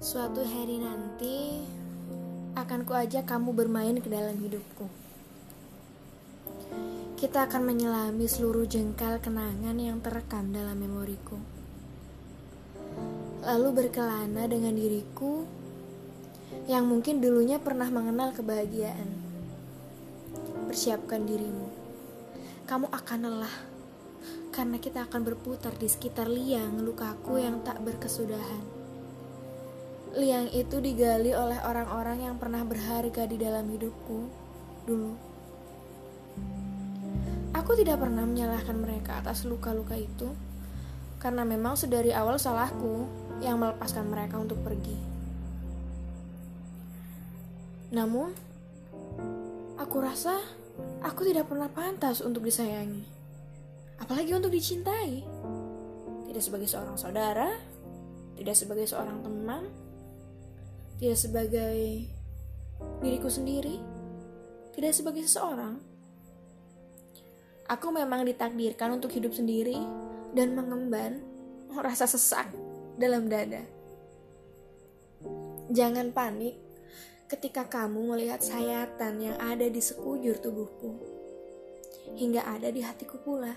Suatu hari nanti akan kuajak kamu bermain ke dalam hidupku. Kita akan menyelami seluruh jengkal kenangan yang terekam dalam memoriku. Lalu berkelana dengan diriku yang mungkin dulunya pernah mengenal kebahagiaan. Persiapkan dirimu. Kamu akan lelah karena kita akan berputar di sekitar liang lukaku yang tak berkesudahan. Liang itu digali oleh orang-orang yang pernah berharga di dalam hidupku dulu. Aku tidak pernah menyalahkan mereka atas luka-luka itu, karena memang sedari awal salahku yang melepaskan mereka untuk pergi. Namun, aku rasa aku tidak pernah pantas untuk disayangi, apalagi untuk dicintai. Tidak sebagai seorang saudara, tidak sebagai seorang teman, tidak sebagai diriku sendiri, tidak sebagai seseorang. Aku memang ditakdirkan untuk hidup sendiri dan mengemban rasa sesak dalam dada. Jangan panik ketika kamu melihat sayatan yang ada di sekujur tubuhku, hingga ada di hatiku pula.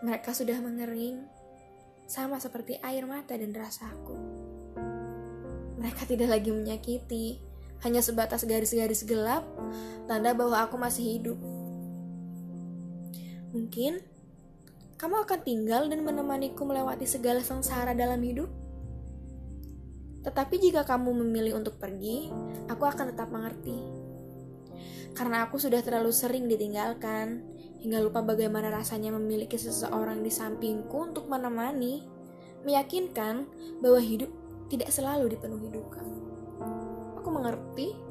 Mereka sudah mengering, sama seperti air mata dan rasaku. Mereka tidak lagi menyakiti, hanya sebatas garis-garis gelap, tanda bahwa aku masih hidup. Mungkin kamu akan tinggal dan menemaniku melewati segala sengsara dalam hidup. Tetapi jika kamu memilih untuk pergi, aku akan tetap mengerti. Karena aku sudah terlalu sering ditinggalkan, hingga lupa bagaimana rasanya memiliki seseorang di sampingku untuk menemani, meyakinkan bahwa hidup tidak selalu dipenuhi duka. Aku mengerti